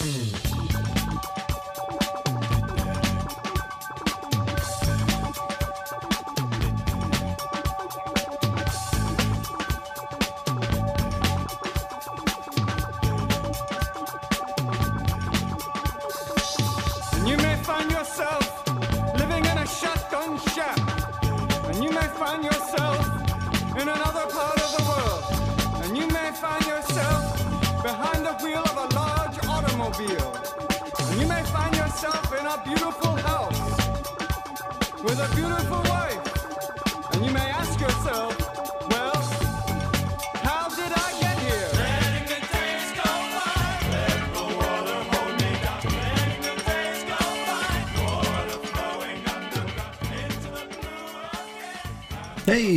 Mm-hmm.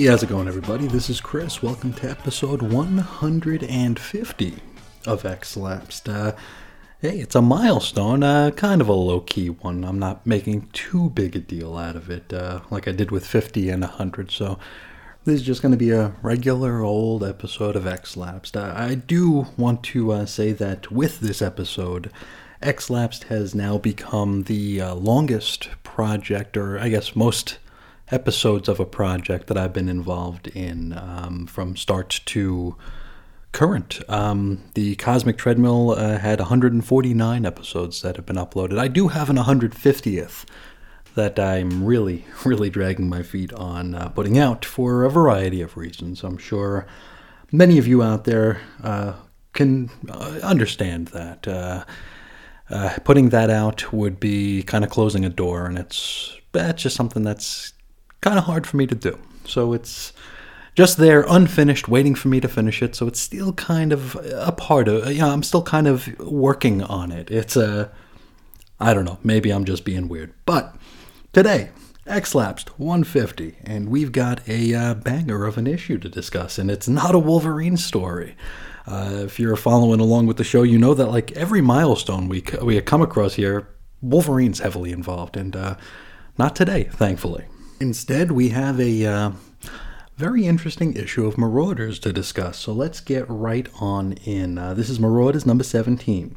Hey, how's it going, everybody? This is Chris. Welcome to episode 150 of X Lapsed. Uh, hey, it's a milestone, uh, kind of a low key one. I'm not making too big a deal out of it, uh, like I did with 50 and 100. So this is just going to be a regular old episode of X Lapsed. Uh, I do want to uh, say that with this episode, X Lapsed has now become the uh, longest project, or I guess most episodes of a project that I've been involved in um, from start to current. Um, the Cosmic Treadmill uh, had 149 episodes that have been uploaded. I do have an 150th that I'm really, really dragging my feet on uh, putting out for a variety of reasons. I'm sure many of you out there uh, can uh, understand that. Uh, uh, putting that out would be kind of closing a door, and it's that's just something that's kind of hard for me to do. So it's just there, unfinished, waiting for me to finish it. So it's still kind of a part of. Yeah, I'm still kind of working on it. It's a, I don't know. Maybe I'm just being weird, but today. X lapsed 150, and we've got a uh, banger of an issue to discuss, and it's not a Wolverine story. Uh, if you're following along with the show, you know that like every milestone we we come across here, Wolverine's heavily involved, and uh, not today, thankfully. Instead, we have a uh, very interesting issue of Marauders to discuss. So let's get right on in. Uh, this is Marauders number 17.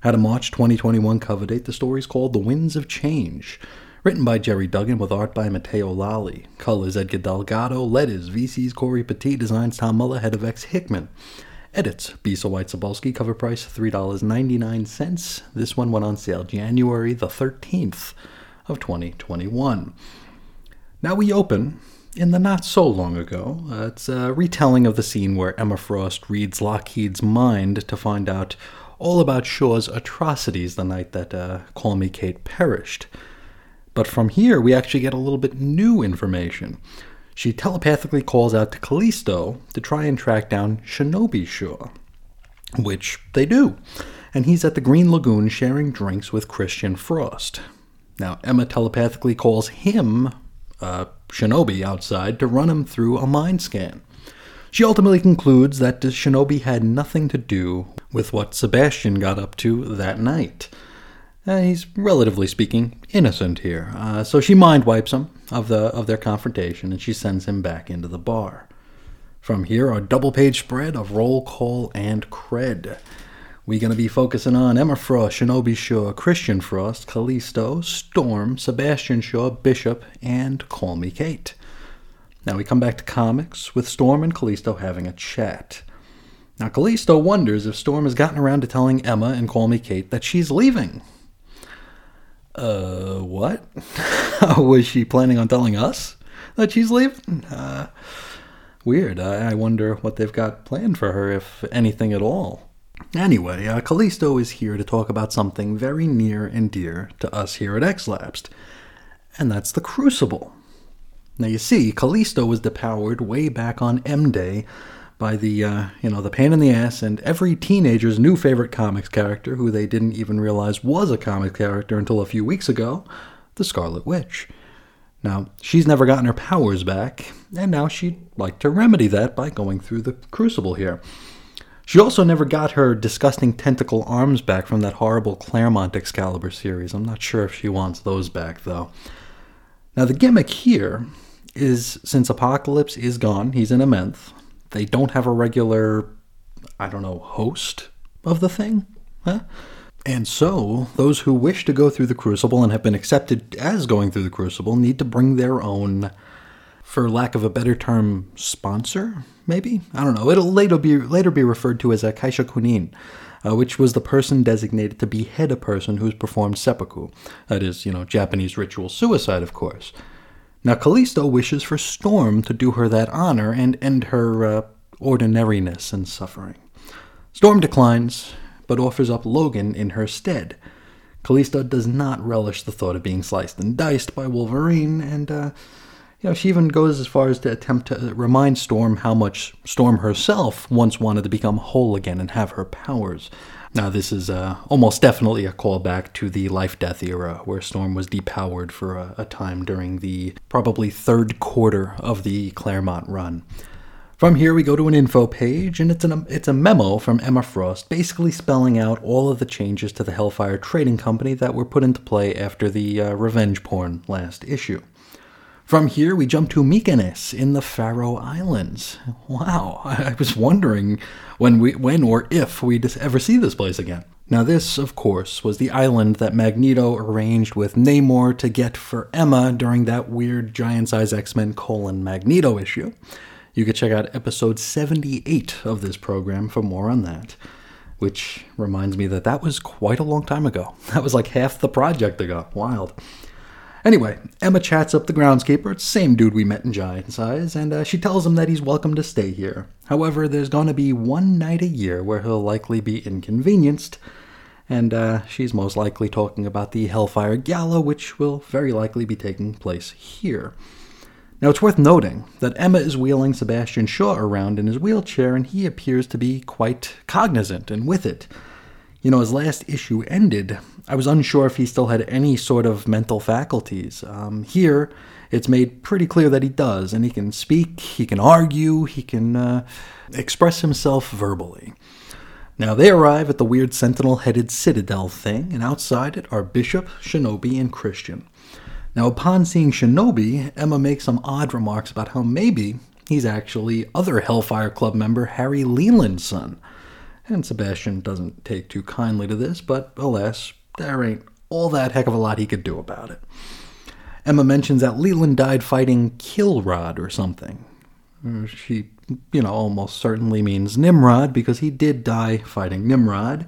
Had a March 2021 cover date. The story's called The Winds of Change. Written by Gerry Duggan with art by Matteo Lolli. Colors Edgar Delgado. Letters VC's Cory Petit. Designs Tom Muller. Head of X Hickman. Edits Bisa White Sobolski. Cover price $3.99. This one went on sale January the 13th of 2021. Now we open in the not so long ago. Uh, it's a retelling of the scene where Emma Frost reads Lockheed's mind to find out all about Shaw's atrocities the night that uh, Call Me Kate perished. But from here, we actually get a little bit new information. She telepathically calls out to Callisto to try and track down Shinobi Shaw, which they do. And he's at the Green Lagoon sharing drinks with Christian Frost. Now, Emma telepathically calls him, uh, Shinobi, outside to run him through a mind scan. She ultimately concludes that Shinobi had nothing to do with what Sebastian got up to that night. Uh, he's relatively speaking innocent here, uh, so she mind wipes him of the of their confrontation, and she sends him back into the bar. From here, our double page spread of roll call and cred. We're going to be focusing on Emma Frost, Shinobi Shaw, Christian Frost, Callisto, Storm, Sebastian Shaw, Bishop, and Call Me Kate. Now we come back to comics with Storm and Callisto having a chat. Now Callisto wonders if Storm has gotten around to telling Emma and Call Me Kate that she's leaving. Uh, what? Was she planning on telling us that she's leaving? Uh, weird. I, I wonder what they've got planned for her, if anything at all. Anyway, uh, Callisto is here to talk about something very near and dear to us here at X Lapsed, and that's the Crucible. Now you see, Callisto was depowered way back on M Day by the uh, you know the pain in the ass and every teenager's new favorite comics character, who they didn't even realize was a comic character until a few weeks ago, the Scarlet Witch. Now she's never gotten her powers back, and now she'd like to remedy that by going through the Crucible here. She also never got her disgusting tentacle arms back from that horrible Claremont Excalibur series. I'm not sure if she wants those back, though. Now, the gimmick here is since Apocalypse is gone, he's in Amenth, they don't have a regular, I don't know, host of the thing. Huh? And so, those who wish to go through the crucible and have been accepted as going through the crucible need to bring their own, for lack of a better term, sponsor, maybe? I don't know. It'll later be, later be referred to as a Kaishakunin, uh, which was the person designated to behead a person who's performed seppuku. That is, you know, Japanese ritual suicide, of course. Now, Callisto wishes for Storm to do her that honor and end her uh, ordinariness and suffering. Storm declines, but offers up Logan in her stead. Callisto does not relish the thought of being sliced and diced by Wolverine, and uh, you know she even goes as far as to attempt to remind Storm how much Storm herself once wanted to become whole again and have her powers. Now, this is uh, almost definitely a callback to the Life Death era, where Storm was depowered for a, a time during the probably third quarter of the Claremont run. From here, we go to an info page, and it's, an, it's a memo from Emma Frost basically spelling out all of the changes to the Hellfire Trading Company that were put into play after the uh, revenge porn last issue. From here, we jump to Mykonos in the Faroe Islands. Wow, I was wondering when, we, when or if we'd ever see this place again. Now, this, of course, was the island that Magneto arranged with Namor to get for Emma during that weird giant size X Men colon Magneto issue. You could check out episode 78 of this program for more on that. Which reminds me that that was quite a long time ago. That was like half the project ago. Wild. Anyway, Emma chats up the groundskeeper, it's the same dude we met in Giant Size, and uh, she tells him that he's welcome to stay here. However, there's to be one night a year where he'll likely be inconvenienced, and uh, she's most likely talking about the Hellfire Gala, which will very likely be taking place here. Now, it's worth noting that Emma is wheeling Sebastian Shaw around in his wheelchair, and he appears to be quite cognizant and with it. You know, his last issue ended, I was unsure if he still had any sort of mental faculties. Um, here, it's made pretty clear that he does, and he can speak, he can argue, he can uh, express himself verbally. Now, they arrive at the weird sentinel headed citadel thing, and outside it are Bishop, Shinobi, and Christian. Now, upon seeing Shinobi, Emma makes some odd remarks about how maybe he's actually other Hellfire Club member Harry Leland's son. And Sebastian doesn't take too kindly to this, but alas, there ain't all that heck of a lot he could do about it. Emma mentions that Leland died fighting Killrod or something. Uh, she, you know, almost certainly means Nimrod because he did die fighting Nimrod,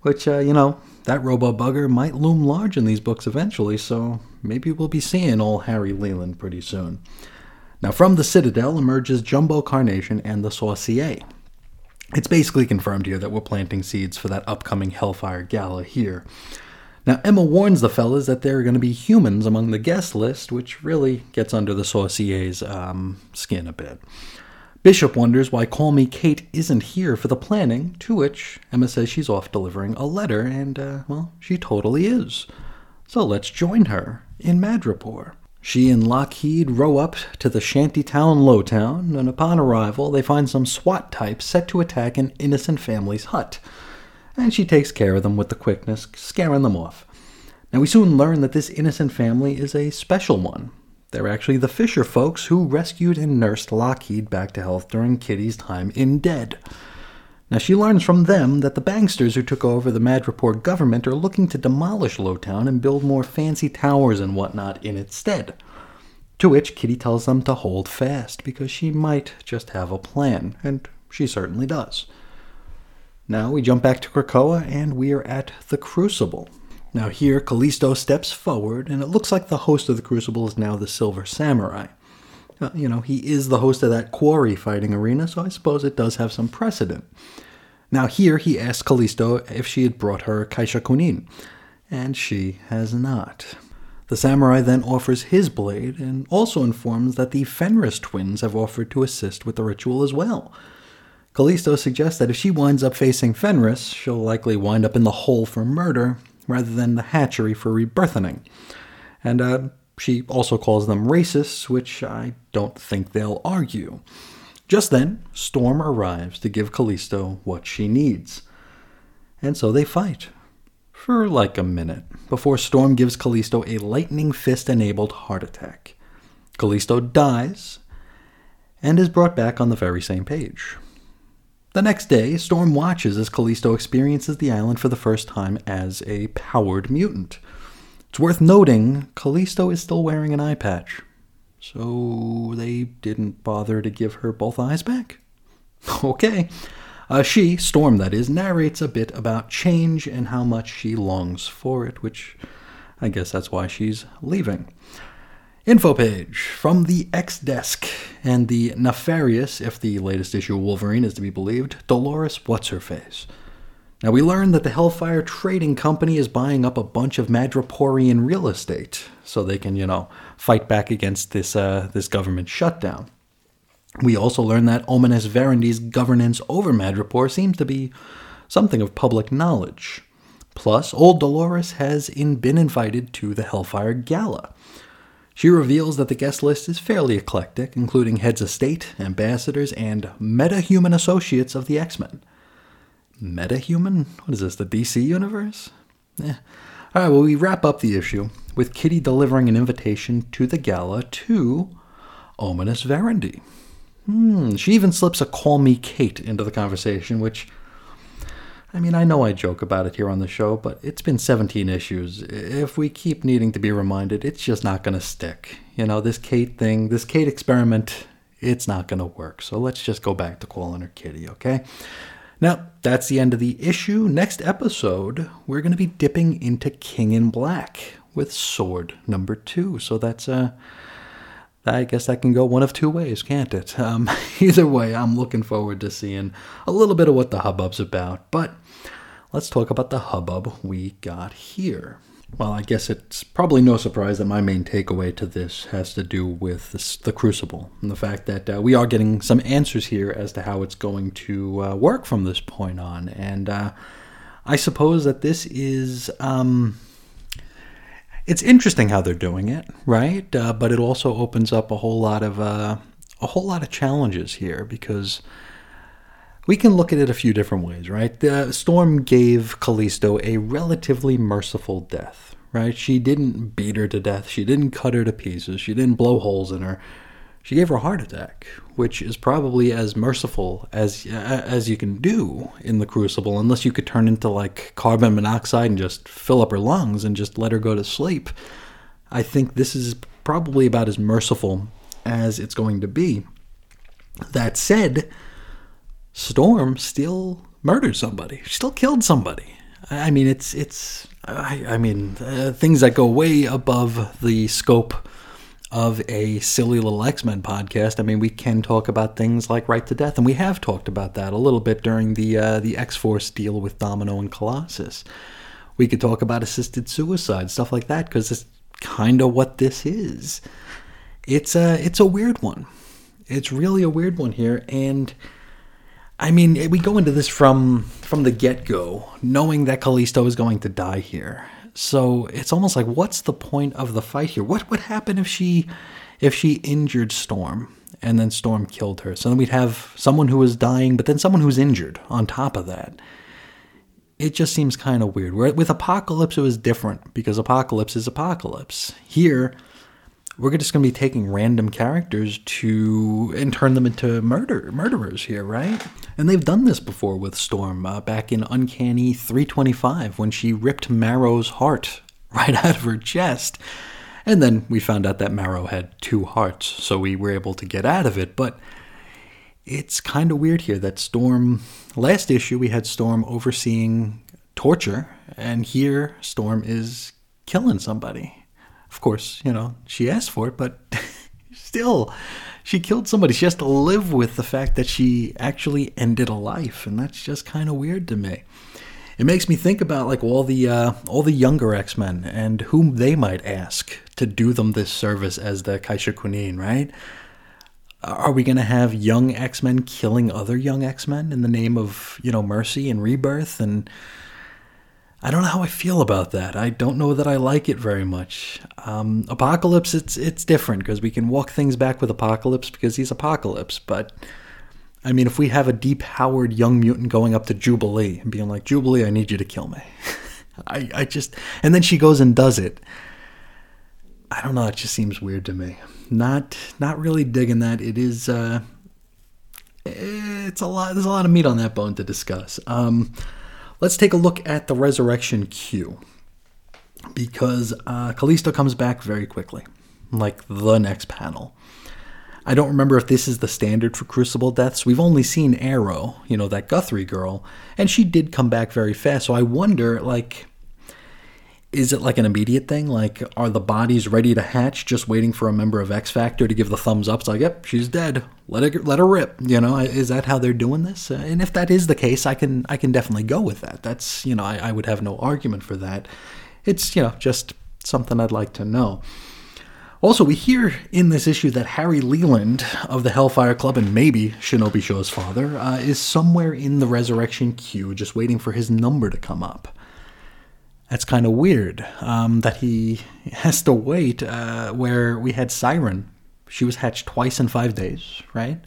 which, uh, you know, that robo bugger might loom large in these books eventually, so maybe we'll be seeing old Harry Leland pretty soon. Now, from the Citadel emerges Jumbo Carnation and the Sorcier. It's basically confirmed here that we're planting seeds for that upcoming Hellfire Gala here. Now, Emma warns the fellas that there are going to be humans among the guest list, which really gets under the Sorcier's um, skin a bit. Bishop wonders why Call Me Kate isn't here for the planning, to which Emma says she's off delivering a letter, and, uh, well, she totally is. So let's join her in Madripoor. She and Lockheed row up to the shantytown Lowtown, and upon arrival, they find some SWAT types set to attack an innocent family's hut. And she takes care of them with the quickness, scaring them off. Now, we soon learn that this innocent family is a special one, they're actually the Fisher folks who rescued and nursed Lockheed back to health during Kitty's time in Dead. Now, she learns from them that the banksters who took over the Madripoor government are looking to demolish Lowtown and build more fancy towers and whatnot in its stead. To which Kitty tells them to hold fast, because she might just have a plan, and she certainly does. Now we jump back to Krakoa, and we are at the Crucible. Now, here, Callisto steps forward, and it looks like the host of the Crucible is now the Silver Samurai. Uh, you know, he is the host of that quarry fighting arena, so I suppose it does have some precedent. Now, here, he asks Callisto if she had brought her Kaishakunin, and she has not. The samurai then offers his blade and also informs that the Fenris twins have offered to assist with the ritual as well. Callisto suggests that if she winds up facing Fenris, she'll likely wind up in the hole for murder, rather than the hatchery for rebirthing. And uh, she also calls them racists, which I don't think they'll argue. Just then, Storm arrives to give Callisto what she needs. And so they fight. For like a minute, before Storm gives Callisto a lightning fist enabled heart attack. Callisto dies and is brought back on the very same page. The next day, Storm watches as Callisto experiences the island for the first time as a powered mutant. It's worth noting, Callisto is still wearing an eye patch. So they didn't bother to give her both eyes back? Okay. Uh, she, Storm that is, narrates a bit about change and how much she longs for it, which I guess that's why she's leaving. Info page from the X Desk and the nefarious, if the latest issue of Wolverine is to be believed, Dolores What's Her Face. Now, we learn that the Hellfire Trading Company is buying up a bunch of Madripoorian real estate so they can, you know, fight back against this, uh, this government shutdown. We also learn that Ominous Verendi's governance over Madripoor seems to be something of public knowledge. Plus, old Dolores has in, been invited to the Hellfire Gala. She reveals that the guest list is fairly eclectic, including heads of state, ambassadors, and metahuman associates of the X Men metahuman? What is this, the DC universe? Yeah. All right, well, we wrap up the issue with Kitty delivering an invitation to the gala to Ominous Verendi. Hmm, she even slips a call me Kate into the conversation, which, I mean, I know I joke about it here on the show, but it's been 17 issues. If we keep needing to be reminded, it's just not going to stick. You know, this Kate thing, this Kate experiment, it's not going to work. So let's just go back to calling her Kitty, okay? Now, that's the end of the issue. Next episode, we're going to be dipping into King in Black with Sword number two. So that's uh I guess that can go one of two ways, can't it? Um, either way, I'm looking forward to seeing a little bit of what the hubbub's about. But let's talk about the hubbub we got here. Well, I guess it's probably no surprise that my main takeaway to this has to do with this, the Crucible and the fact that uh, we are getting some answers here as to how it's going to uh, work from this point on. And uh, I suppose that this is. Um, it's interesting how they're doing it, right? Uh, but it also opens up a whole lot of uh, a whole lot of challenges here because we can look at it a few different ways, right? The Storm gave Callisto a relatively merciful death, right? She didn't beat her to death. She didn't cut her to pieces. She didn't blow holes in her. She gave her a heart attack, which is probably as merciful as as you can do in the Crucible, unless you could turn into like carbon monoxide and just fill up her lungs and just let her go to sleep. I think this is probably about as merciful as it's going to be. That said, Storm still murdered somebody. She still killed somebody. I mean, it's it's. I, I mean, uh, things that go way above the scope of a silly little X Men podcast. I mean, we can talk about things like right to death, and we have talked about that a little bit during the uh, the X Force deal with Domino and Colossus. We could talk about assisted suicide, stuff like that, because it's kind of what this is. It's a it's a weird one. It's really a weird one here, and I mean, we go into this from from the get go, knowing that Callisto is going to die here. So it's almost like, what's the point of the fight here? What would happen if she if she injured Storm and then Storm killed her? So then we'd have someone who was dying, but then someone who's injured on top of that. It just seems kind of weird. With Apocalypse, it was different because Apocalypse is Apocalypse. Here, we're just going to be taking random characters to and turn them into murder murderers here, right? And they've done this before with Storm uh, back in Uncanny 325 when she ripped Marrow's heart right out of her chest. And then we found out that Marrow had two hearts, so we were able to get out of it. But it's kind of weird here that Storm, last issue, we had Storm overseeing torture, and here Storm is killing somebody. Of course, you know, she asked for it, but still, she killed somebody. She has to live with the fact that she actually ended a life, and that's just kind of weird to me. It makes me think about like all the uh, all the younger X Men and whom they might ask to do them this service as the Kaishakunin, right? Are we going to have young X Men killing other young X Men in the name of you know mercy and rebirth and I don't know how I feel about that. I don't know that I like it very much. Um, Apocalypse, it's it's different because we can walk things back with Apocalypse because he's Apocalypse. But I mean, if we have a depowered young mutant going up to Jubilee and being like, Jubilee, I need you to kill me. I, I just and then she goes and does it. I don't know. It just seems weird to me. Not not really digging that. It is. Uh, it's a lot. There's a lot of meat on that bone to discuss. Um, let's take a look at the resurrection cue because uh, Callisto comes back very quickly, like the next panel. I don't remember if this is the standard for Crucible deaths. We've only seen Aero, you know, that Guthrie girl, and she did come back very fast. So I wonder, like, is it like an immediate thing? Like, are the bodies ready to hatch, just waiting for a member of X Factor to give the thumbs up? It's like, yep, she's dead. Let her let her rip. You know, is that how they're doing this? And if that is the case, I can I can definitely go with that. That's you know, I, I would have no argument for that. It's you know just something I'd like to know. Also, we hear in this issue that Harry Leland of the Hellfire Club and maybe Shinobi Shaw's father uh, is somewhere in the resurrection queue, just waiting for his number to come up. That's kind of weird um, that he has to wait. Uh, where we had Siren, she was hatched twice in five days, right?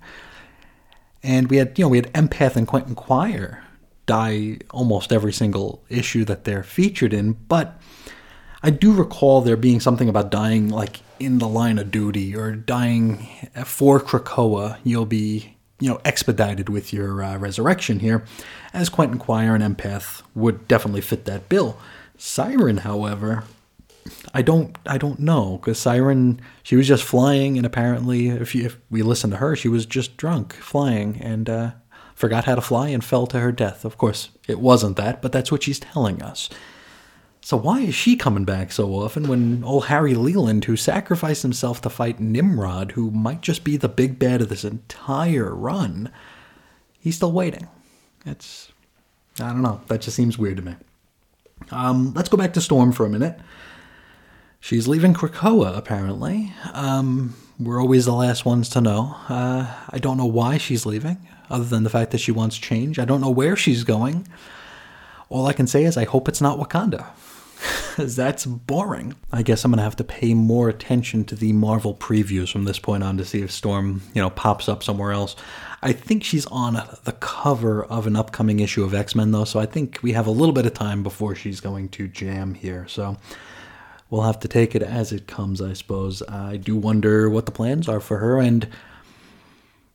And we had, you know, we had Empath and Quentin Quire die almost every single issue that they're featured in, but I do recall there being something about dying like in the line of duty or dying for Krakoa. You'll be, you know, expedited with your uh, resurrection here, as Quentin Quire and Empath would definitely fit that bill. Siren, however, I don't I don't know because Siren she was just flying and apparently if you, if we listen to her she was just drunk flying and uh, forgot how to fly and fell to her death. Of course, it wasn't that, but that's what she's telling us. So why is she coming back so often when old Harry Leland, who sacrificed himself to fight Nimrod, who might just be the big bad of this entire run, he's still waiting? It's I don't know. That just seems weird to me. Um, let's go back to Storm for a minute. She's leaving Krakoa, apparently. Um, we're always the last ones to know. Uh, I don't know why she's leaving, other than the fact that she wants change. I don't know where she's going. All I can say is I hope it's not Wakanda. That's boring. I guess I'm going to have to pay more attention to the Marvel previews from this point on to see if Storm, you know, pops up somewhere else. I think she's on the cover of an upcoming issue of X Men, though, so I think we have a little bit of time before she's going to jam here. So we'll have to take it as it comes, I suppose. I do wonder what the plans are for her, and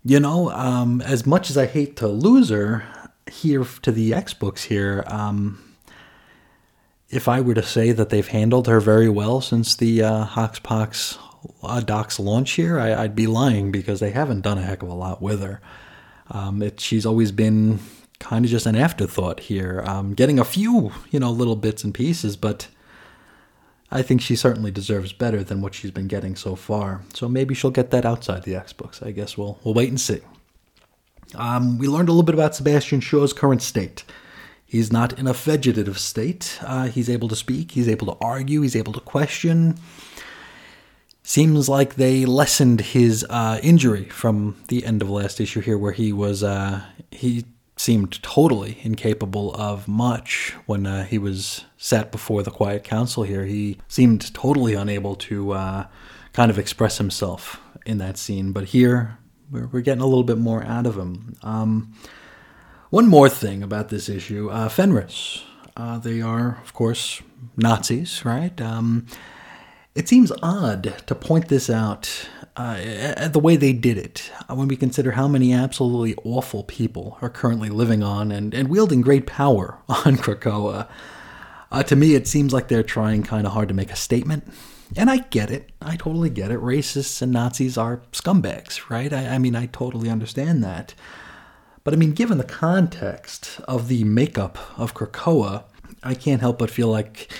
you know, um, as much as I hate to lose her here to the X books here, um, if I were to say that they've handled her very well since the uh, Hoxpox uh, Doc's launch here, I, would be lying because they haven't done a heck of a lot with her. Um, it, she's always been kind of just an afterthought here, um, getting a few, you know, little bits and pieces, but I think she certainly deserves better than what she's been getting so far. So maybe she'll get that outside the X books. I guess we'll we'll wait and see. Um, we learned a little bit about Sebastian Shaw's current state. He's not in a vegetative state. Uh, he's able to speak. He's able to argue. He's able to question. Seems like they lessened his uh, injury from the end of last issue here, where he was uh, he seemed totally incapable of much when uh, he was sat before the Quiet Council here. He seemed totally unable to uh, kind of express himself in that scene. But here, we're, we're getting a little bit more out of him. Um, one more thing about this issue uh, Fenris. Uh, they are, of course, Nazis, right? Um, it seems odd to point this out uh, the way they did it, uh, when we consider how many absolutely awful people are currently living on and, and wielding great power on Krakoa. Uh, to me, it seems like they're trying kind of hard to make a statement. And I get it. I totally get it. Racists and Nazis are scumbags, right? I, I mean, I totally understand that. But I mean, given the context of the makeup of Krakoa, I can't help but feel like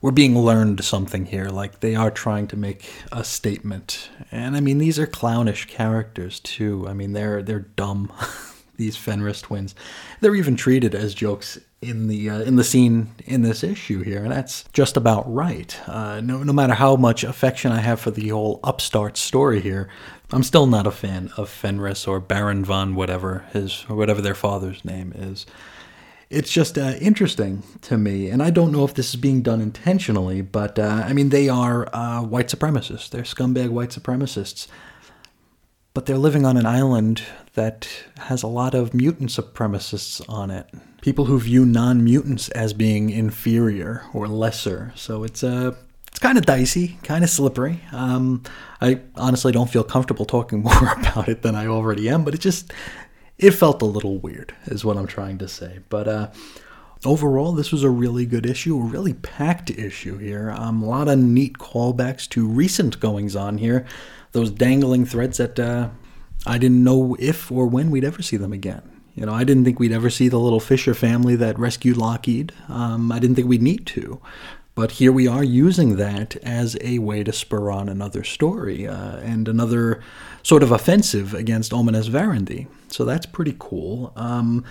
we're being learned something here. Like they are trying to make a statement, and I mean these are clownish characters too. I mean they're they're dumb. these Fenris twins, they're even treated as jokes in the uh, in the scene in this issue here, and that's just about right. Uh, no, no matter how much affection I have for the whole upstart story here, I'm still not a fan of Fenris or Baron von whatever his or whatever their father's name is it's just uh, interesting to me, and I don't know if this is being done intentionally, but uh, I mean, they are uh, white supremacists. They're scumbag white supremacists. But they're living on an island that has a lot of mutant supremacists on it. People who view non mutants as being inferior or lesser. So it's uh, it's kind of dicey, kind of slippery. Um, I honestly don't feel comfortable talking more about it than I already am, but it just it felt a little weird, is what I'm trying to say. But uh, overall, this was a really good issue, a really packed issue here. Um, a lot of neat callbacks to recent goings on here. Those dangling threads that uh, I didn't know if or when we'd ever see them again. You know, I didn't think we'd ever see the little Fisher family that rescued Lockheed. Um, I didn't think we'd need to. But here we are using that as a way to spur on another story uh, and another sort of offensive against Ominis Verendi. So that's pretty cool. Um,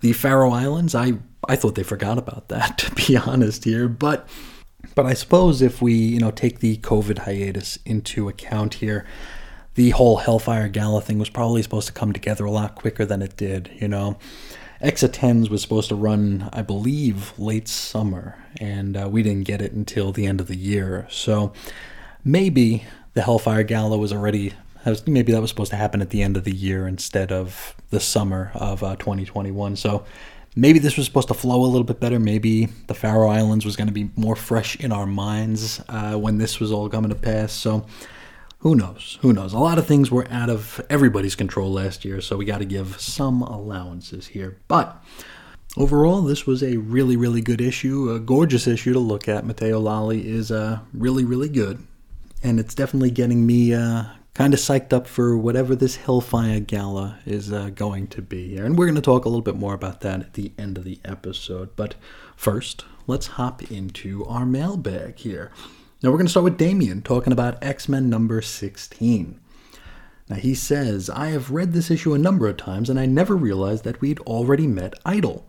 the Faroe Islands, I, I thought they forgot about that, to be honest here. But but I suppose if we, you know, take the COVID hiatus into account here, the whole Hellfire Gala thing was probably supposed to come together a lot quicker than it did, you know. Exitens was supposed to run, I believe, late summer, and uh, we didn't get it until the end of the year. So maybe the Hellfire Gala was already, maybe that was supposed to happen at the end of the year instead of the summer of uh, 2021. So maybe this was supposed to flow a little bit better. Maybe the Faroe Islands was going to be more fresh in our minds uh, when this was all coming to pass. So who knows? Who knows? A lot of things were out of everybody's control last year, so we got to give some allowances here. But overall, this was a really, really good issue, a gorgeous issue to look at. Matteo Lolli is uh, really, really good, and it's definitely getting me uh, kind of psyched up for whatever this Hellfire Gala is uh, going to be. And we're going to talk a little bit more about that at the end of the episode. But first, let's hop into our mailbag here. Now we're going to start with Damien talking about X Men number 16. Now he says, I have read this issue a number of times and I never realized that we'd already met Idyll.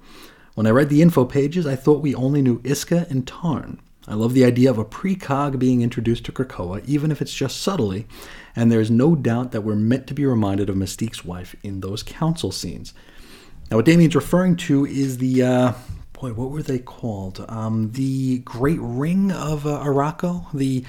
When I read the info pages, I thought we only knew Isca and Tarn. I love the idea of a precog being introduced to Krakoa, even if it's just subtly, and there's no doubt that we're meant to be reminded of Mystique's wife in those council scenes. Now, what Damien's referring to is the uh, boy, what were they called? Um, the Great Ring of uh, Arakko. The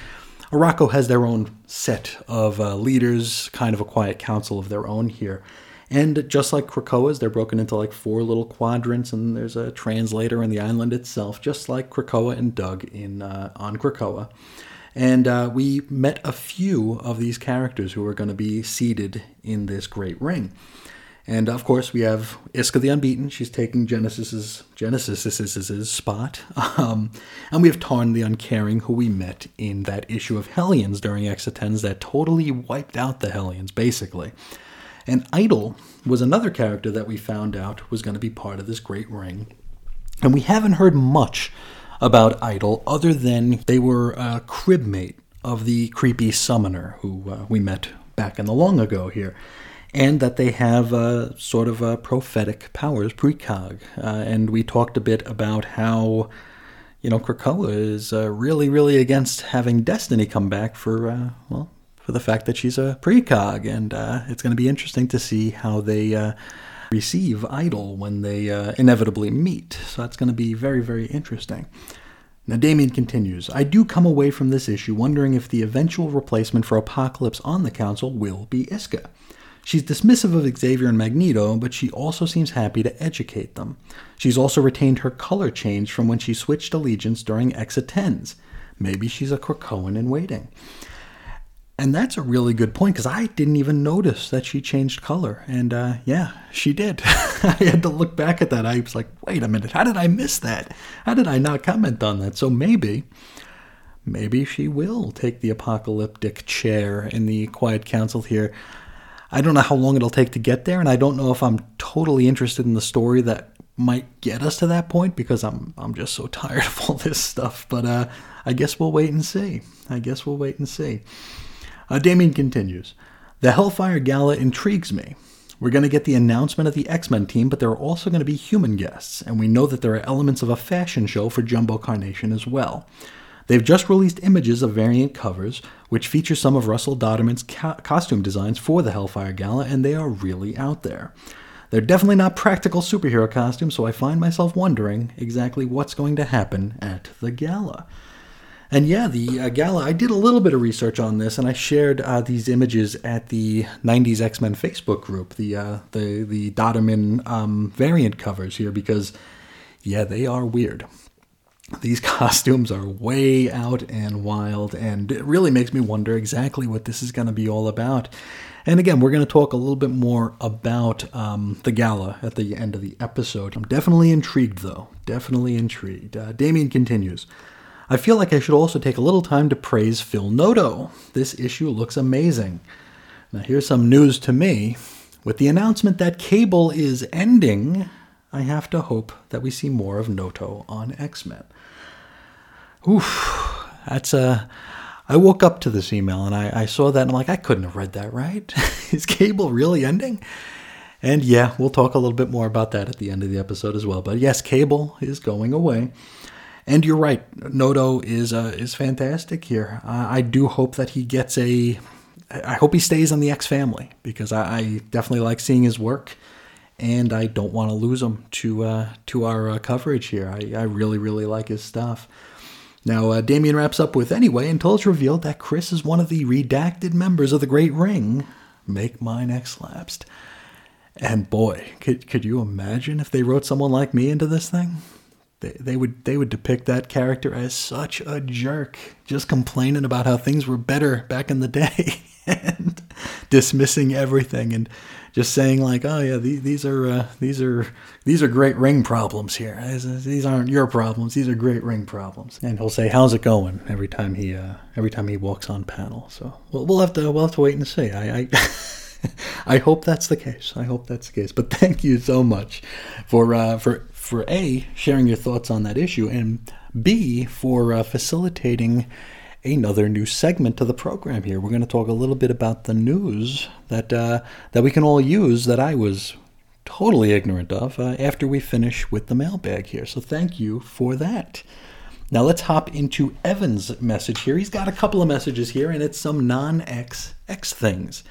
Arakko has their own set of uh, leaders, kind of a quiet council of their own here. And just like Krakoa's, they're broken into like four little quadrants, and there's a translator in the island itself, just like Krakoa and Doug in uh, on Krakoa. And uh, we met a few of these characters who are going to be seated in this great ring. And of course, we have Isca the Unbeaten. She's taking Genesis's Genesis's spot. Um, and we have Tarn the Uncaring, who we met in that issue of Hellions during Exitens that totally wiped out the Hellions, basically. And Idyll was another character that we found out was going to be part of this great ring. And we haven't heard much about Idyll other than they were a cribmate of the creepy summoner who uh, we met back in the long ago here and that they have uh, sort of a prophetic powers, precog. Uh, and we talked a bit about how, you know, Krakoa is uh, really, really against having Destiny come back for, uh, well, for the fact that she's a precog. And uh, it's going to be interesting to see how they uh, receive Idyll when they inevitably meet. So that's going to be very, very interesting. Now, Damien continues I do come away from this issue wondering if the eventual replacement for Apocalypse on the Council will be Isca. She's dismissive of Xavier and Magneto, but she also seems happy to educate them. She's also retained her color change from when she switched allegiance during Exitens. Maybe she's a Krakoan in waiting. And that's a really good point because I didn't even notice that she changed color. And uh, yeah, she did. I had to look back at that. I was like, wait a minute, how did I miss that? How did I not comment on that? So maybe, maybe she will take the apocalyptic chair in the Quiet Council here. I don't know how long it'll take to get there, and I don't know if I'm totally interested in the story that might get us to that point because I'm I'm just so tired of all this stuff. But uh, I guess we'll wait and see. I guess we'll wait and see. Uh, Damien continues. The Hellfire Gala intrigues me. We're going to get the announcement of the X Men team, but there are also going to be human guests, and we know that there are elements of a fashion show for Jumbo Carnation as well. They've just released images of variant covers, which feature some of Russell Dauterman's co- costume designs for the Hellfire Gala, and they are really out there. They're definitely not practical superhero costumes, so I find myself wondering exactly what's going to happen at the gala. And yeah, the uh, gala, I did a little bit of research on this, and I shared uh, these images at the 90s X Men Facebook group, the, uh, the, the Dauterman um, variant covers here, because yeah, they are weird. These costumes are way out and wild, and it really makes me wonder exactly what this is going to be all about. And again, we're going to talk a little bit more about um, the gala at the end of the episode. I'm definitely intrigued, though. Definitely intrigued. Uh, Damien continues. I feel like I should also take a little time to praise Phil Noto. This issue looks amazing. Now, here's some news to me. With the announcement that cable is ending, I have to hope that we see more of Noto on X Men. Oof, that's a. I woke up to this email and I, I saw that and I'm like, I couldn't have read that right. is cable really ending? And yeah, we'll talk a little bit more about that at the end of the episode as well. But yes, cable is going away. And you're right, Noto is uh, is fantastic here. I do hope that he gets a. I hope he stays on the X family because I, I definitely like seeing his work, and I don't want to lose him to uh, to our uh, coverage here. I, I really really like his stuff. Now, uh, Damien wraps up with anyway until it's revealed that Chris is one of the redacted members of the Great Ring. Make mine X lapsed. And boy, could could you imagine if they wrote someone like me into this thing? They, they would they would depict that character as such a jerk, just complaining about how things were better back in the day and dismissing everything and just saying like, oh yeah, these, these are uh, these are these are great ring problems here. These aren't your problems. These are great ring problems. And he'll say, how's it going every time he uh, every time he walks on panel. So we'll, we'll have to we'll have to wait and see. I. I I hope that's the case. I hope that's the case. But thank you so much for uh, for for a sharing your thoughts on that issue, and b for uh, facilitating another new segment to the program here. We're going to talk a little bit about the news that uh, that we can all use that I was totally ignorant of uh, after we finish with the mailbag here. So thank you for that. Now let's hop into Evan's message here. He's got a couple of messages here, and it's some non-X X things.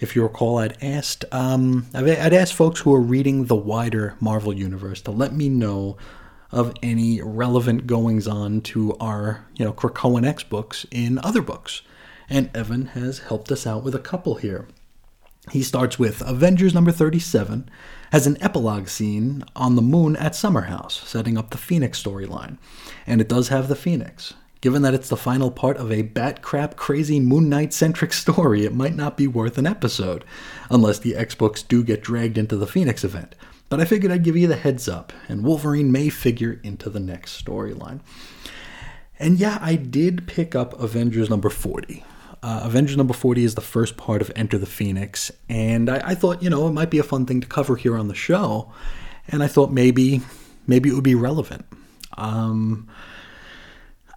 If you recall, I'd asked um, I'd asked folks who are reading the wider Marvel universe to let me know of any relevant goings on to our, you know, Krakoan X books in other books. And Evan has helped us out with a couple here. He starts with Avengers number 37 has an epilogue scene on the moon at Summerhouse, setting up the Phoenix storyline. And it does have the Phoenix. Given that it's the final part of a bat crap crazy Moon Knight centric story, it might not be worth an episode, unless the X books do get dragged into the Phoenix event but I figured I'd give you the heads up, and Wolverine may figure into the next storyline. And yeah, I did pick up Avengers number 40. Uh, Avengers number 40 is the first part of Enter the Phoenix, and I, I, thought, you know, it might be a fun thing to cover here on the show, and I thought maybe, maybe it would be relevant. Um,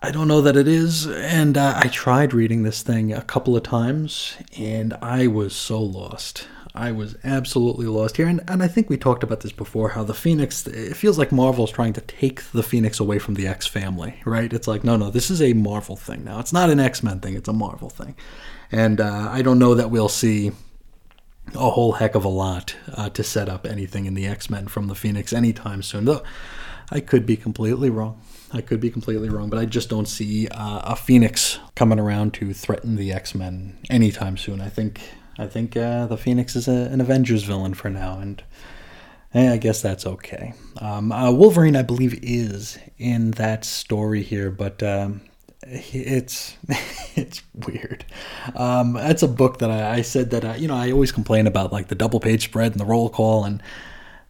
I don't know that it is, and uh, I tried reading this thing a couple of times, and I was so lost. I was absolutely lost here. And, and I think we talked about this before how the Phoenix, it feels like Marvel's trying to take the Phoenix away from the X family, right? It's like, no, no, this is a Marvel thing now. It's not an X Men thing, it's a Marvel thing. And uh, I don't know that we'll see a whole heck of a lot uh, to set up anything in the X Men from the Phoenix anytime soon. Though I could be completely wrong. I could be completely wrong, but I just don't see uh, a Phoenix coming around to threaten the X Men anytime soon. I think I think uh, the Phoenix is a, an Avengers villain for now, and eh, I guess that's okay. Um, uh, Wolverine, I believe, is in that story here, but um, it's it's weird. Um, that's a book that I, I said that I, you know I always complain about like the double page spread and the roll call, and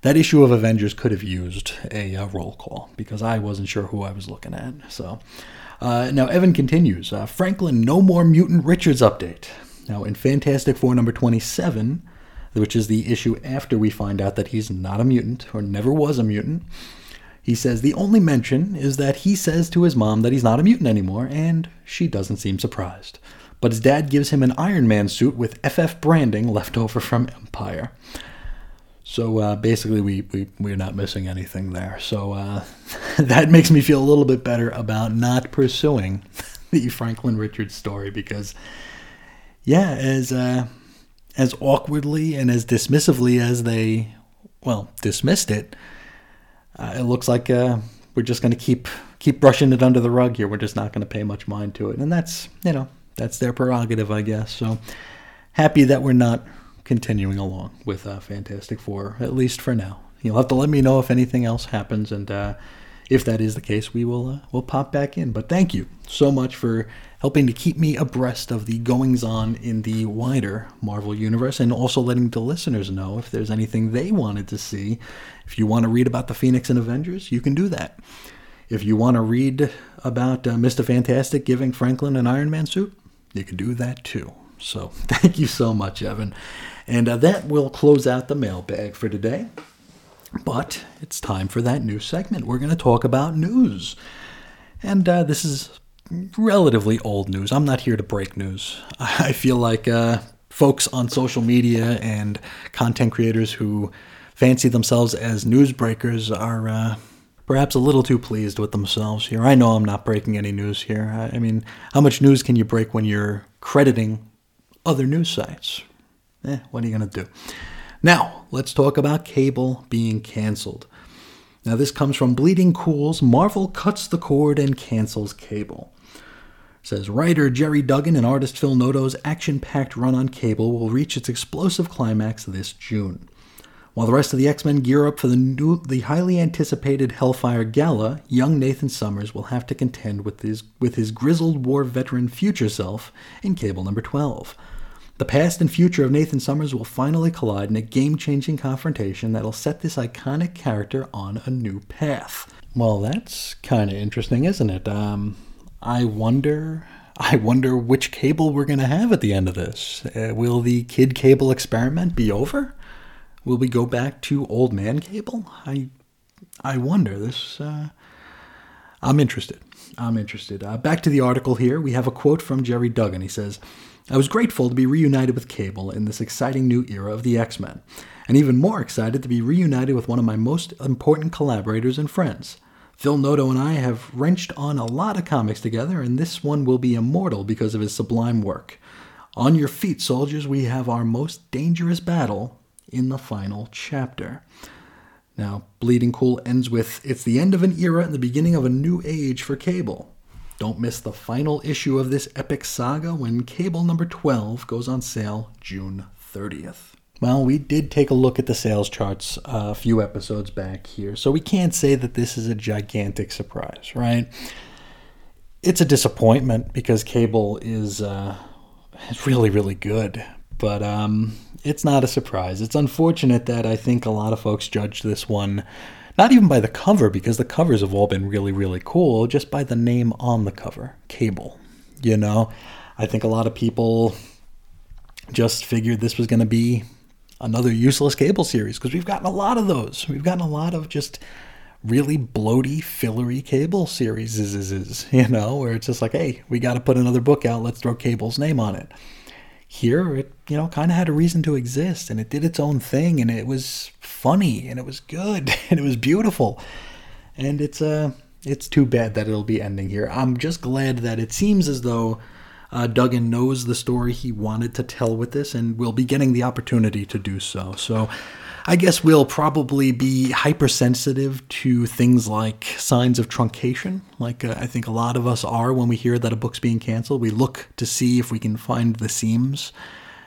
that issue of Avengers could have used a, a roll call because I wasn't sure who I was looking at. So. Uh, now, Evan continues uh, Franklin, no more Mutant Richards update. Now, in Fantastic Four number 27, which is the issue after we find out that he's not a mutant or never was a mutant, he says the only mention is that he says to his mom that he's not a mutant anymore, and she doesn't seem surprised. But his dad gives him an Iron Man suit with FF branding left over from Empire. So uh, basically, we, we, we're not missing anything there. So uh, that makes me feel a little bit better about not pursuing the Franklin Richards story because yeah, as uh, as awkwardly and as dismissively as they well dismissed it, uh, it looks like uh, we're just going to keep keep brushing it under the rug here. We're just not going to pay much mind to it, and that's you know that's their prerogative, I guess. So happy that we're not continuing along with uh, Fantastic Four, at least for now. You'll have to let me know if anything else happens, and uh, if that is the case, we will uh, we'll pop back in. But thank you so much for helping to keep me abreast of the goings on in the wider Marvel universe, and also letting the listeners know if there's anything they wanted to see. If you want to read about the Phoenix and Avengers, you can do that. If you want to read about uh, Mr. Fantastic giving Franklin an Iron Man suit, you can do that too. So thank you so much, Evan. And uh, that will close out the mailbag for today. But it's time for that new segment. We're going to talk about news. And uh, this is relatively old news. I'm not here to break news. I feel like uh, folks on social media and content creators who fancy themselves as newsbreakers are uh, perhaps a little too pleased with themselves here. I know I'm not breaking any news here. I mean, how much news can you break when you're crediting other news sites? Eh, what are you going to do? Now, let's talk about cable being canceled. Now, this comes from Bleeding Cool's Marvel cuts the cord and cancels cable. Says writer Gerry Duggan and artist Phil Noto's action packed run on cable will reach its explosive climax this June. While the rest of the X Men gear up for the, new, the highly anticipated Hellfire Gala, young Nathan Summers will have to contend with his, with his grizzled war veteran future self in Cable number 12. The past and future of Nathan Summers will finally collide in a game changing confrontation that'll set this iconic character on a new path. Well, that's kind of interesting, isn't it? Um, I wonder. I wonder which cable we're going to have at the end of this. Uh, will the kid cable experiment be over? Will we go back to old man cable? I, I wonder. This, uh, I'm interested. I'm interested. Uh, back to the article here. We have a quote from Gerry Duggan. He says, I was grateful to be reunited with Cable in this exciting new era of the X Men, and even more excited to be reunited with one of my most important collaborators and friends. Phil Noto and I have wrenched on a lot of comics together, and this one will be immortal because of his sublime work. On your feet, soldiers, we have our most dangerous battle in the final chapter. Now, Bleeding Cool ends with It's the end of an era and the beginning of a new age for Cable. Don't miss the final issue of this epic saga when Cable number 12 goes on sale June 30th. Well, we did take a look at the sales charts a few episodes back here, so we can't say that this is a gigantic surprise, right? It's a disappointment because Cable is uh, really, really good, but um, it's not a surprise. It's unfortunate that I think a lot of folks judge this one not even by the cover, because the covers have all been really, really cool, just by the name on the cover Cable. You know, I think a lot of people just figured this was going to be another useless cable series because we've gotten a lot of those. We've gotten a lot of just really bloaty, fillery cable series, you know, where it's just like, hey, we got to put another book out. Let's throw Cable's name on it here it you know kind of had a reason to exist and it did its own thing and it was funny and it was good and it was beautiful and it's uh it's too bad that it'll be ending here i'm just glad that it seems as though uh, Duggan knows the story he wanted to tell with this and will be getting the opportunity to do so. So I guess we'll probably be hypersensitive to things like signs of truncation, like uh, I think a lot of us are when we hear that a book's being canceled. We look to see if we can find the seams,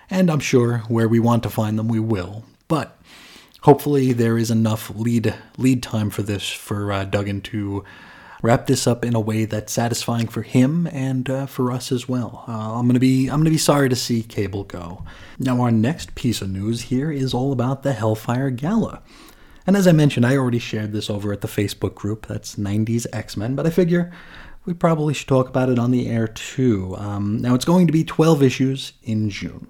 and I'm sure where we want to find them, we will. But hopefully, there is enough lead lead time for this for uh, Duggan to wrap this up in a way that's satisfying for him and uh, for us as well. Uh, I'm gonna be I'm gonna be sorry to see Cable go. Now our next piece of news here is all about the Hellfire Gala. And as I mentioned, I already shared this over at the Facebook group. That's 90s X Men, but I figure we probably should talk about it on the air too. Um, now it's going to be 12 issues in June.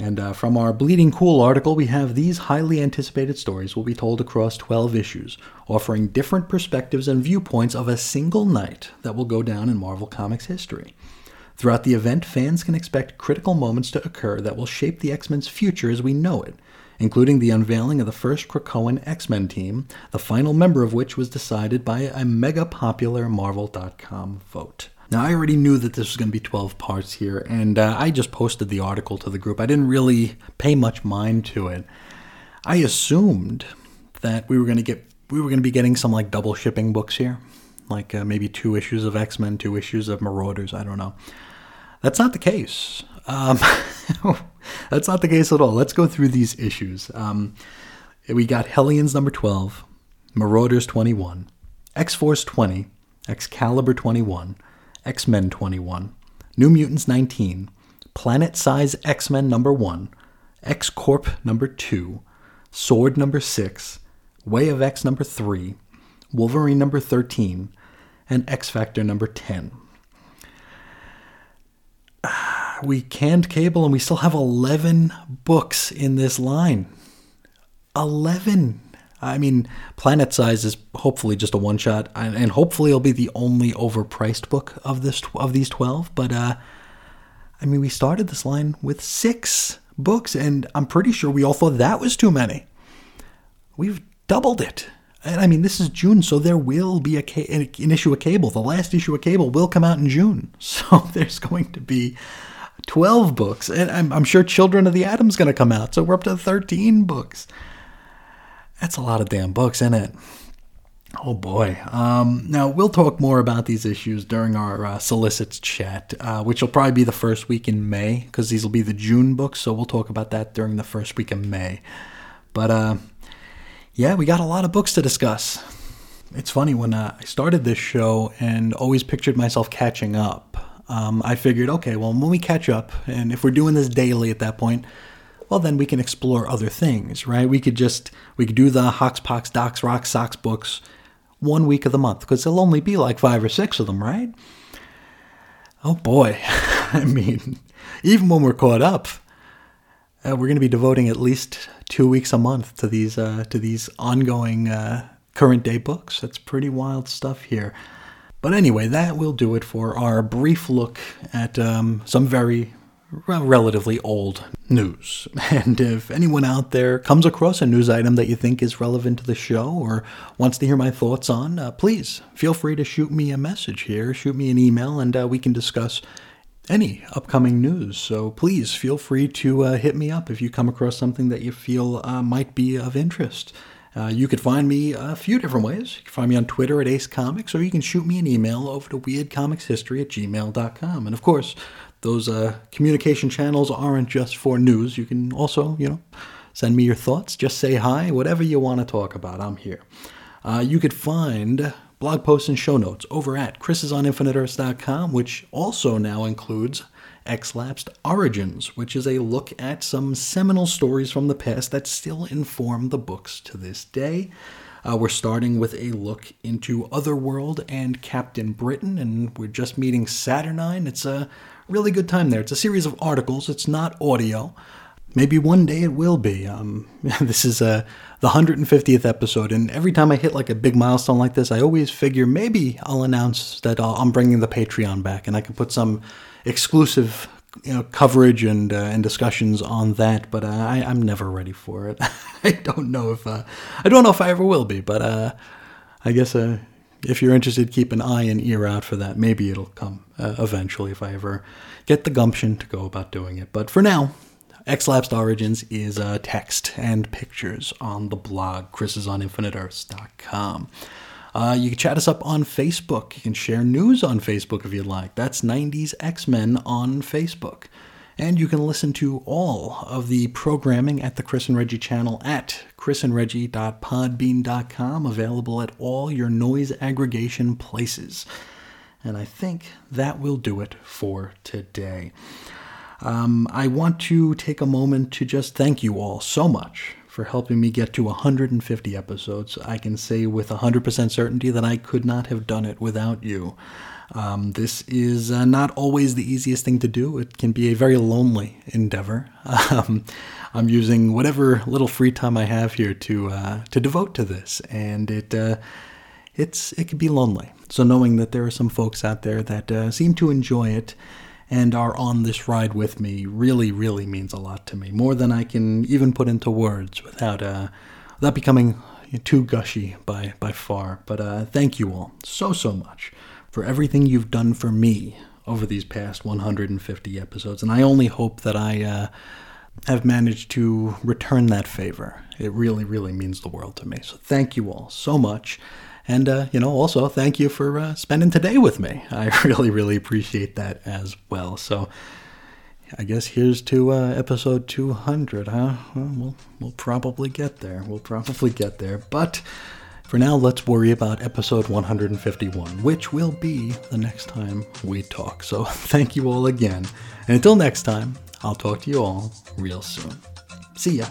And uh, from our Bleeding Cool article, we have these highly anticipated stories will be told across 12 issues, offering different perspectives and viewpoints of a single night that will go down in Marvel Comics history. Throughout the event, fans can expect critical moments to occur that will shape the X Men's future as we know it, including the unveiling of the first Krakoan X Men team, the final member of which was decided by a mega popular Marvel.com vote. Now, I already knew that this was going to be 12 parts here, and uh, I just posted the article to the group. I didn't really pay much mind to it. I assumed that we were going to get we were going to be getting some like double shipping books here, like uh, maybe two issues of X Men, two issues of Marauders. I don't know. That's not the case. Um, that's not the case at all. Let's go through these issues. Um, we got Hellions number 12, Marauders 21, X Force 20, Excalibur 21, X Men 21, New Mutants 19, Planet Size X Men number 1, X Corp number 2, Sword number 6, Way of X number 3, Wolverine number 13, and X Factor number 10. We canned cable and we still have 11 books in this line. 11. I mean, Planet Size is hopefully just a one shot, and hopefully it'll be the only overpriced book of this of these 12. But uh, I mean, we started this line with six books, and I'm pretty sure we all thought that was too many. We've doubled it. And I mean, this is June, so there will be a ca- an issue of Cable. The last issue of Cable will come out in June, so there's going to be 12 books, and I'm, I'm sure Children of the Atom's going to come out, so we're up to 13 books. That's a lot of damn books, isn't it? Oh boy. Um, now, we'll talk more about these issues during our uh, solicits chat, uh, which will probably be the first week in May, because these will be the June books, so we'll talk about that during the first week of May. But uh, yeah, we got a lot of books to discuss. It's funny, when uh, I started this show and always pictured myself catching up, um, I figured, okay, well, when we catch up, and if we're doing this daily at that point, well, then we can explore other things, right? We could just, we could do the Hox Pox Docs Rock Socks books one week of the month, because there'll only be like five or six of them, right? Oh boy. I mean, even when we're caught up, uh, we're going to be devoting at least two weeks a month to these uh, to these ongoing uh, current day books. That's pretty wild stuff here. But anyway, that will do it for our brief look at um, some very relatively old news. And if anyone out there comes across a news item that you think is relevant to the show or wants to hear my thoughts on, uh, please feel free to shoot me a message here, shoot me an email, and uh, we can discuss any upcoming news. So please feel free to uh, hit me up if you come across something that you feel uh, might be of interest. Uh, you could find me a few different ways. You can find me on Twitter at Ace Comics, or you can shoot me an email over to weirdcomicshistory at gmail.com. And of course, those uh, communication channels aren't just for news. You can also, you know, send me your thoughts, just say hi, whatever you want to talk about, I'm here. Uh, you could find blog posts and show notes over at chrisisoninfiniteearths.com, which also now includes X-Lapsed Origins, which is a look at some seminal stories from the past that still inform the books to this day. Uh, we're starting with a look into Otherworld and Captain Britain, and we're just meeting Saturnine. It's a really good time there. It's a series of articles, it's not audio. Maybe one day it will be. Um, this is uh, the 150th episode, and every time I hit like a big milestone like this, I always figure maybe I'll announce that i am bringing the Patreon back, and I can put some exclusive you know, coverage and uh, and discussions on that. But uh, I, I'm never ready for it. I don't know if uh, I don't know if I ever will be. But uh, I guess uh, if you're interested, keep an eye and ear out for that. Maybe it'll come uh, eventually if I ever get the gumption to go about doing it. But for now, X-Lapsed Origins is text and pictures on the blog, chrisisoninfiniteearths.com. Uh, you can chat us up on Facebook. You can share news on Facebook if you'd like. That's 90s X Men on Facebook. And you can listen to all of the programming at the Chris and Reggie channel at chrisandreggie.podbean.com, available at all your noise aggregation places. And I think that will do it for today. Um, I want to take a moment to just thank you all so much for helping me get to 150 episodes. I can say with 100% certainty that I could not have done it without you. Um, this is uh, not always the easiest thing to do. It can be a very lonely endeavor. Um, I'm using whatever little free time I have here to uh, to devote to this, and it uh, it's it can be lonely. So knowing that there are some folks out there that uh, seem to enjoy it and are on this ride with me really, really means a lot to me. More than I can even put into words without uh, without becoming too gushy by by far. But uh, thank you all so so much for everything you've done for me over these past 150 episodes, and I only hope that I. Uh, have managed to return that favor. It really, really means the world to me. So, thank you all so much. And, uh, you know, also thank you for uh, spending today with me. I really, really appreciate that as well. So I guess here's to uh, episode 200, huh? Well, we'll, we'll probably get there. We'll probably get there. But For now, let's worry about episode 151, which will be the next time we talk. So thank you all again. And until next time, I'll talk to you all real soon. See ya.